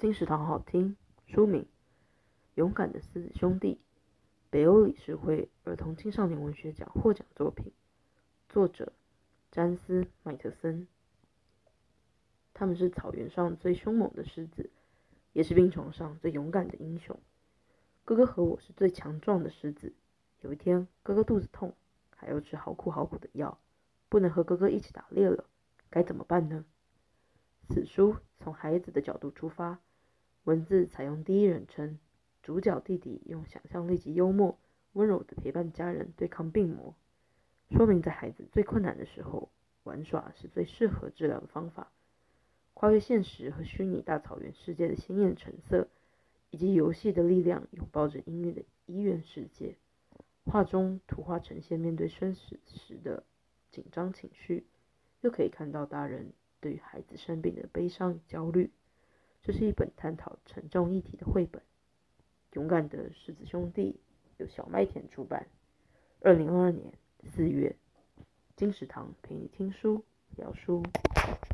金石堂好听。书名《勇敢的狮子兄弟》，北欧理事会儿童青少年文学奖获奖作品，作者詹斯·麦特森。他们是草原上最凶猛的狮子，也是病床上最勇敢的英雄。哥哥和我是最强壮的狮子。有一天，哥哥肚子痛，还要吃好苦好苦的药，不能和哥哥一起打猎了，该怎么办呢？此书从孩子的角度出发，文字采用第一人称，主角弟弟用想象力及幽默、温柔的陪伴家人对抗病魔，说明在孩子最困难的时候，玩耍是最适合治疗的方法。跨越现实和虚拟大草原世界的鲜艳橙色，以及游戏的力量拥抱着音乐的医院世界。画中图画呈现面对生死时的紧张情绪，又可以看到大人对于孩子生病的悲伤与焦虑。这是一本探讨沉重议题的绘本。勇敢的狮子兄弟由小麦田出版，二零二二年四月。金石堂陪你听书聊书。